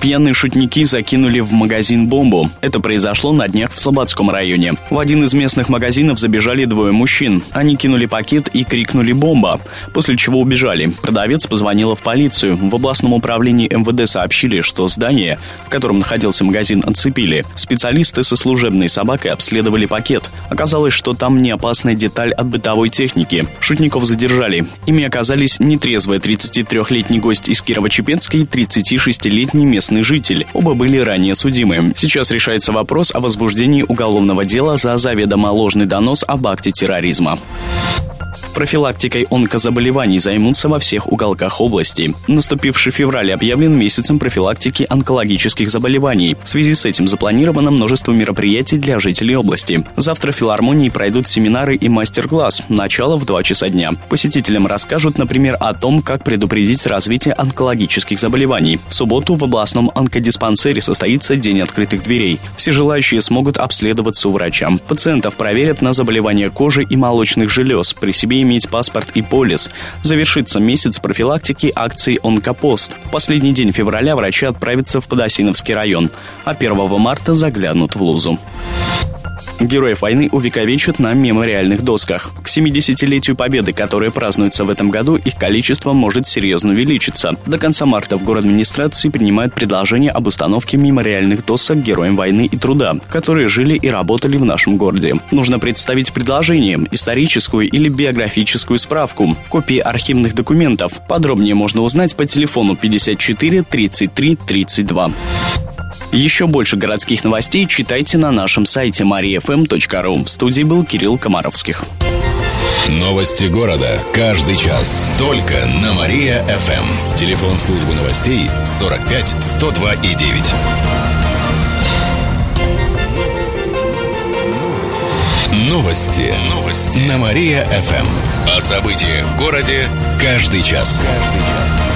Пьяные шутники закинули в магазин бомбу. Это произошло на днях в Слободском районе. В один из местных магазинов забежали двое мужчин. Они кинули пакет и крикнули «бомба», после чего убежали. Продавец позвонила в полицию. В областном управлении МВД сообщили, что здание, в котором находился магазин, отцепили. Специалисты со служебной собакой обследовали пакет. Оказалось, что там не опасная деталь от бытовой техники. Шутников задержали. Ими оказались нетрезвая 33-летний гость из Кирово-Чепецка и 36-летний местный местный житель. Оба были ранее судимы. Сейчас решается вопрос о возбуждении уголовного дела за заведомо ложный донос об акте терроризма. Профилактикой онкозаболеваний займутся во всех уголках области. Наступивший февраль объявлен месяцем профилактики онкологических заболеваний. В связи с этим запланировано множество мероприятий для жителей области. Завтра в филармонии пройдут семинары и мастер-класс. Начало в 2 часа дня. Посетителям расскажут, например, о том, как предупредить развитие онкологических заболеваний. В субботу в областном онкодиспансере состоится День открытых дверей. Все желающие смогут обследоваться у врача. Пациентов проверят на заболевания кожи и молочных желез. При себе иметь паспорт и полис. Завершится месяц профилактики акции «Онкопост». В последний день февраля врачи отправятся в Подосиновский район, а 1 марта заглянут в Лузу. Героев войны увековечат на мемориальных досках. К 70-летию Победы, которое празднуется в этом году, их количество может серьезно увеличиться. До конца марта в город администрации принимают предложение об установке мемориальных досок героям войны и труда, которые жили и работали в нашем городе. Нужно представить предложение, историческую или биографическую справку, копии архивных документов. Подробнее можно узнать по телефону 54 33 32. Еще больше городских новостей читайте на нашем сайте mariafm.ru. В студии был Кирилл Комаровских. Новости города. Каждый час. Только на Мария-ФМ. Телефон службы новостей 45 102 и 9. Новости. Новости. На Мария-ФМ. О событиях в городе каждый час. Каждый час.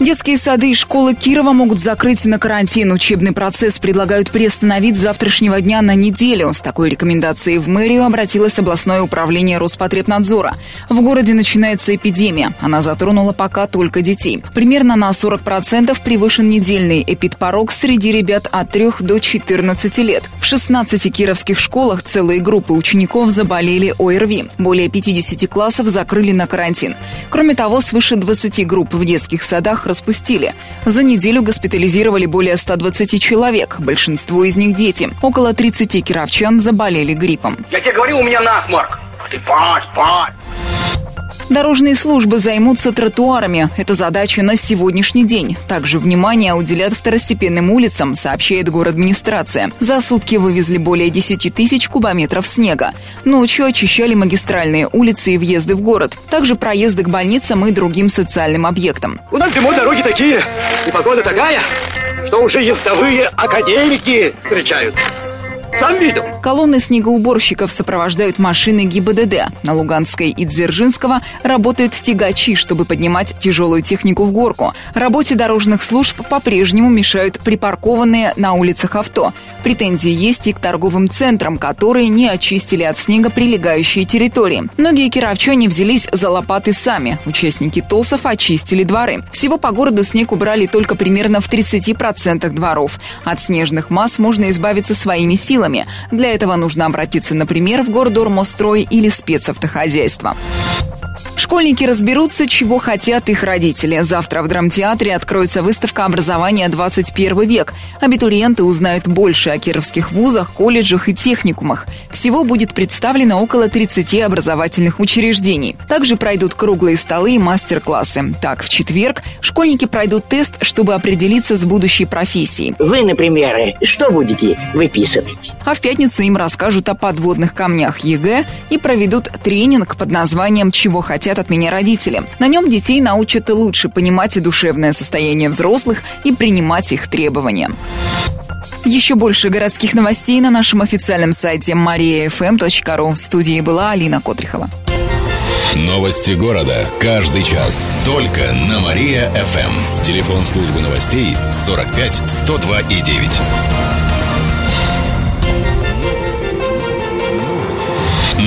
Детские сады и школы Кирова могут закрыть на карантин. Учебный процесс предлагают приостановить с завтрашнего дня на неделю. С такой рекомендацией в мэрию обратилось областное управление Роспотребнадзора. В городе начинается эпидемия. Она затронула пока только детей. Примерно на 40% превышен недельный эпидпорог среди ребят от 3 до 14 лет. В 16 кировских школах целые группы учеников заболели ОРВИ. Более 50 классов закрыли на карантин. Кроме того, свыше 20 групп в детских садах распустили. За неделю госпитализировали более 120 человек, большинство из них дети. Около 30 кировчан заболели гриппом. Я тебе говорил, у меня насморк. Ты спать, спать. Дорожные службы займутся тротуарами. Это задача на сегодняшний день. Также внимание уделят второстепенным улицам, сообщает город администрация. За сутки вывезли более 10 тысяч кубометров снега. Ночью очищали магистральные улицы и въезды в город. Также проезды к больницам и другим социальным объектам. У нас зимой дороги такие, и погода такая, что уже ездовые академики встречаются. Сам видел. Колонны снегоуборщиков сопровождают машины ГИБДД. На Луганской и Дзержинского работают тягачи, чтобы поднимать тяжелую технику в горку. Работе дорожных служб по-прежнему мешают припаркованные на улицах авто. Претензии есть и к торговым центрам, которые не очистили от снега прилегающие территории. Многие кировчане взялись за лопаты сами. Участники ТОСов очистили дворы. Всего по городу снег убрали только примерно в 30% дворов. От снежных масс можно избавиться своими силами силами. Для этого нужно обратиться, например, в Гордормостстрой или спецавтохозяйство. Школьники разберутся, чего хотят их родители. Завтра в драмтеатре откроется выставка образования 21 век. Абитуриенты узнают больше о кировских вузах, колледжах и техникумах. Всего будет представлено около 30 образовательных учреждений. Также пройдут круглые столы и мастер-классы. Так, в четверг школьники пройдут тест, чтобы определиться с будущей профессией. Вы, например, что будете выписывать? А в пятницу им расскажут о подводных камнях ЕГЭ и проведут тренинг под названием «Чего хотят от меня родители». На нем детей научат лучше понимать душевное состояние взрослых и принимать их требования. Еще больше городских новостей на нашем официальном сайте mariafm.ru. В студии была Алина Котрихова. Новости города. Каждый час. Только на Мария-ФМ. Телефон службы новостей 45 102 и 9.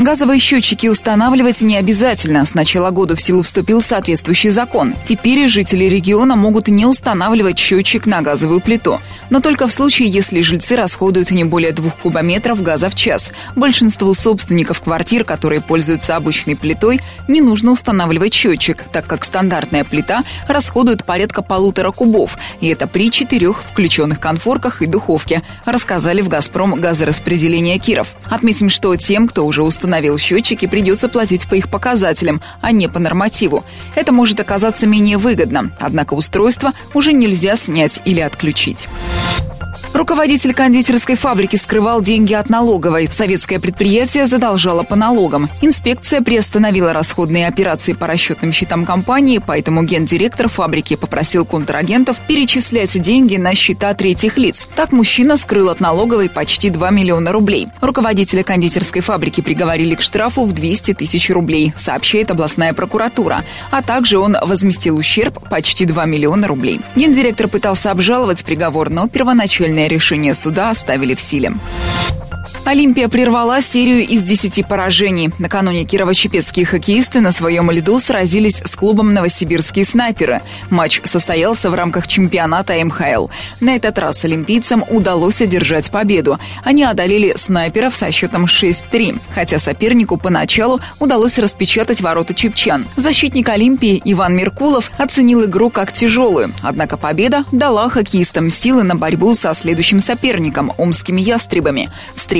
Газовые счетчики устанавливать не обязательно. С начала года в силу вступил соответствующий закон. Теперь жители региона могут не устанавливать счетчик на газовую плиту. Но только в случае, если жильцы расходуют не более двух кубометров газа в час. Большинству собственников квартир, которые пользуются обычной плитой, не нужно устанавливать счетчик, так как стандартная плита расходует порядка полутора кубов. И это при четырех включенных конфорках и духовке, рассказали в «Газпром» газораспределение Киров. Отметим, что тем, кто уже установил установил счетчики, придется платить по их показателям, а не по нормативу. Это может оказаться менее выгодно, однако устройство уже нельзя снять или отключить. Руководитель кондитерской фабрики скрывал деньги от налоговой. Советское предприятие задолжало по налогам. Инспекция приостановила расходные операции по расчетным счетам компании, поэтому гендиректор фабрики попросил контрагентов перечислять деньги на счета третьих лиц. Так мужчина скрыл от налоговой почти 2 миллиона рублей. Руководителя кондитерской фабрики приговорили к штрафу в 200 тысяч рублей, сообщает областная прокуратура. А также он возместил ущерб почти 2 миллиона рублей. Гендиректор пытался обжаловать приговор, но первоначально Окончательное решение суда оставили в силе. Олимпия прервала серию из 10 поражений. Накануне кирово-чепецкие хоккеисты на своем льду сразились с клубом «Новосибирские снайперы». Матч состоялся в рамках чемпионата МХЛ. На этот раз олимпийцам удалось одержать победу. Они одолели снайперов со счетом 6-3, хотя сопернику поначалу удалось распечатать ворота чепчан. Защитник Олимпии Иван Меркулов оценил игру как тяжелую, однако победа дала хоккеистам силы на борьбу со следующим соперником – омскими ястребами. Встреча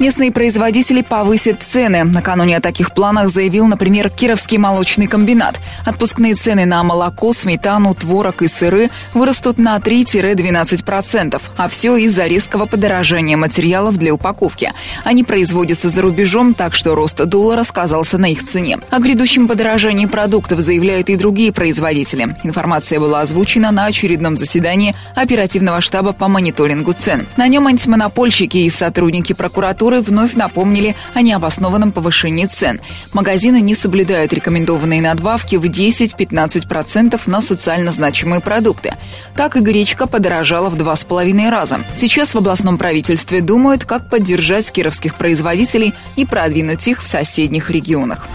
Местные производители повысят цены. Накануне о таких планах заявил, например, Кировский молочный комбинат. Отпускные цены на молоко, сметану, творог и сыры вырастут на 3-12%. А все из-за резкого подорожания материалов для упаковки. Они производятся за рубежом, так что рост доллара сказался на их цене. О грядущем подорожании продуктов заявляют и другие производители. Информация была озвучена на очередном заседании оперативного штаба по мониторингу цен. На нем антимонопольщики и сотрудники прокуратуры которые вновь напомнили о необоснованном повышении цен. Магазины не соблюдают рекомендованные надбавки в 10-15% на социально значимые продукты. Так и гречка подорожала в два с половиной раза. Сейчас в областном правительстве думают, как поддержать кировских производителей и продвинуть их в соседних регионах.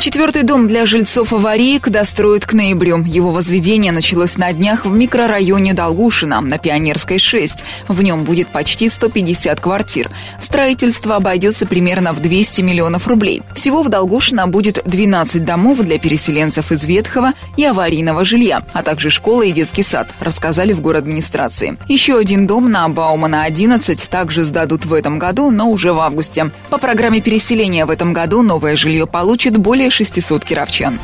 Четвертый дом для жильцов авариек достроят к ноябрю. Его возведение началось на днях в микрорайоне Долгушина на Пионерской 6. В нем будет почти 150 квартир. Строительство обойдется примерно в 200 миллионов рублей. Всего в Долгушино будет 12 домов для переселенцев из ветхого и аварийного жилья, а также школа и детский сад, рассказали в город администрации. Еще один дом на Баумана 11 также сдадут в этом году, но уже в августе. По программе переселения в этом году новое жилье получит более более 600 кировчан.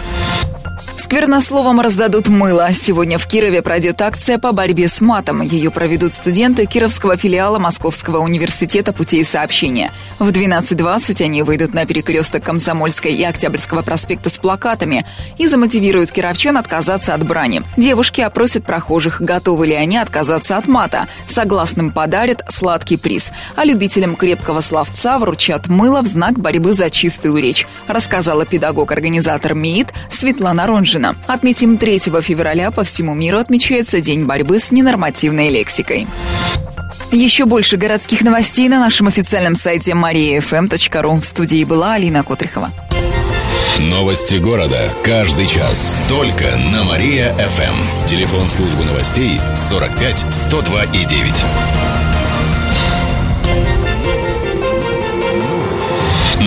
Сквернословом раздадут мыло. Сегодня в Кирове пройдет акция по борьбе с матом. Ее проведут студенты Кировского филиала Московского университета путей сообщения. В 12.20 они выйдут на перекресток Комсомольской и Октябрьского проспекта с плакатами и замотивируют кировчан отказаться от брани. Девушки опросят прохожих, готовы ли они отказаться от мата. Согласным подарят сладкий приз. А любителям крепкого словца вручат мыло в знак борьбы за чистую речь, рассказала педагог-организатор МИИТ Светлана Ронжина. Пригожина. Отметим, 3 февраля по всему миру отмечается День борьбы с ненормативной лексикой. Еще больше городских новостей на нашем официальном сайте mariafm.ru. В студии была Алина Котрихова. Новости города. Каждый час. Только на Мария-ФМ. Телефон службы новостей 45 102 и 9.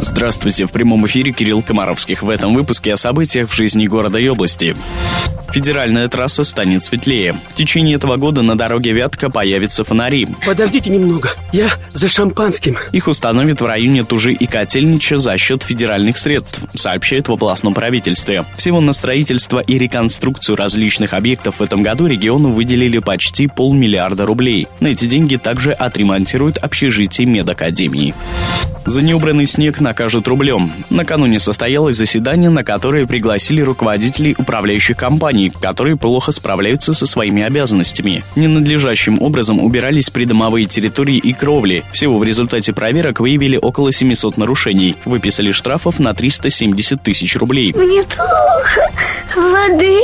Здравствуйте, в прямом эфире Кирилл Комаровских. В этом выпуске о событиях в жизни города и области. Федеральная трасса станет светлее. В течение этого года на дороге Вятка появятся фонари. Подождите немного, я за шампанским. Их установят в районе Тужи и Котельнича за счет федеральных средств, сообщает в областном правительстве. Всего на строительство и реконструкцию различных объектов в этом году региону выделили почти полмиллиарда рублей. На эти деньги также отремонтируют общежитие медакадемии. За неубранный снег накажут рублем. Накануне состоялось заседание, на которое пригласили руководителей управляющих компаний, которые плохо справляются со своими обязанностями. Ненадлежащим образом убирались придомовые территории и кровли. Всего в результате проверок выявили около 700 нарушений. Выписали штрафов на 370 тысяч рублей. Мне плохо. Воды.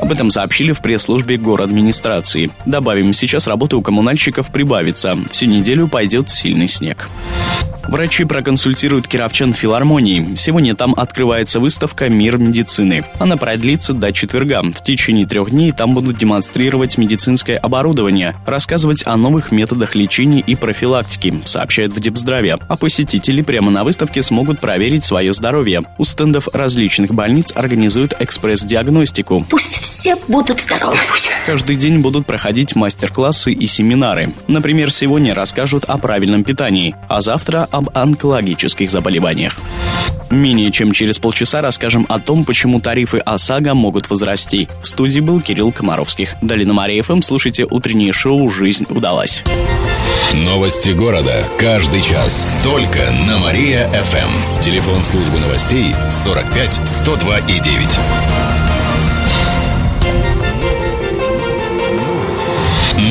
Об этом сообщили в пресс-службе администрации. Добавим, сейчас работа у коммунальщиков прибавится. Всю неделю пойдет сильный снег. Врачи проконсультируют кировчан филармонии. Сегодня там открывается выставка «Мир медицины». Она продлится до четверга. В течение трех дней там будут демонстрировать медицинское оборудование, рассказывать о новых методах лечения и профилактики, сообщает в Депздраве. А посетители прямо на выставке смогут проверить свое здоровье. У стендов различных больниц организуют экспресс-диагностику. Пусть все будут здоровы. Каждый день будут проходить мастер-классы и семинары. Например, сегодня расскажут о правильном питании, а завтра об онкологических заболеваниях. Менее чем через полчаса расскажем о том, почему тарифы ОСАГО могут возрасти. В студии был Кирилл Комаровских. Далее на Мария ФМ слушайте утреннее шоу «Жизнь удалась». Новости города. Каждый час. Только на Мария-ФМ. Телефон службы новостей 45 102 и 9.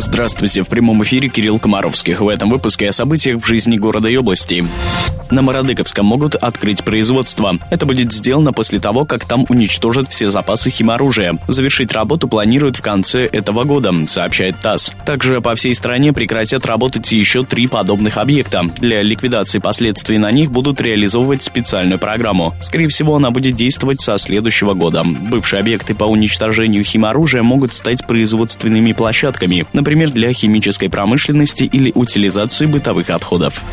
Здравствуйте, в прямом эфире Кирилл Комаровских. В этом выпуске о событиях в жизни города и области. На Мародыковском могут открыть производство. Это будет сделано после того, как там уничтожат все запасы химоружия. Завершить работу планируют в конце этого года, сообщает ТАСС. Также по всей стране прекратят работать еще три подобных объекта. Для ликвидации последствий на них будут реализовывать специальную программу. Скорее всего, она будет действовать со следующего года. Бывшие объекты по уничтожению химоружия могут стать производственными площадками. Например, например, для химической промышленности или утилизации бытовых отходов.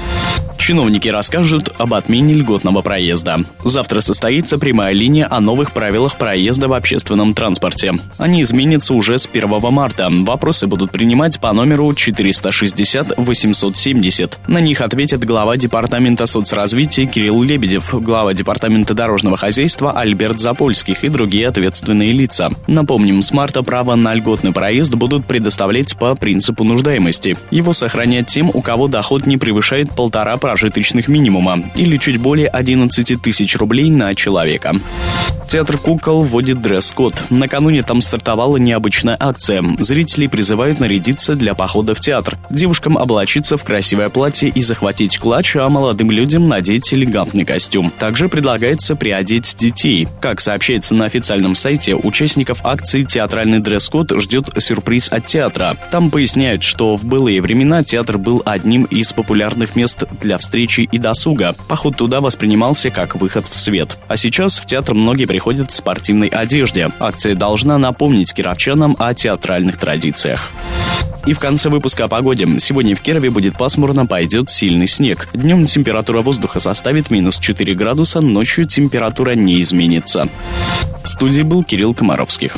Чиновники расскажут об отмене льготного проезда. Завтра состоится прямая линия о новых правилах проезда в общественном транспорте. Они изменятся уже с 1 марта. Вопросы будут принимать по номеру 460-870. На них ответит глава Департамента соцразвития Кирилл Лебедев, глава Департамента дорожного хозяйства Альберт Запольских и другие ответственные лица. Напомним, с марта право на льготный проезд будут предоставлять по принципу нуждаемости. Его сохранят тем, у кого доход не превышает полтора прожиточных минимума или чуть более 11 тысяч рублей на человека. Театр кукол вводит дресс-код. Накануне там стартовала необычная акция. Зрителей призывают нарядиться для похода в театр. Девушкам облачиться в красивое платье и захватить клатч, а молодым людям надеть элегантный костюм. Также предлагается приодеть детей. Как сообщается на официальном сайте, участников акции театральный дресс-код ждет сюрприз от театра. Там поясняют, что в былые времена театр был одним из популярных мест для встречи и досуга. Поход туда воспринимался как выход в свет. А сейчас в театр многие приходят в спортивной одежде. Акция должна напомнить кировчанам о театральных традициях. И в конце выпуска о погоде. Сегодня в Кирове будет пасмурно, пойдет сильный снег. Днем температура воздуха составит минус 4 градуса, ночью температура не изменится. В студии был Кирилл Комаровских.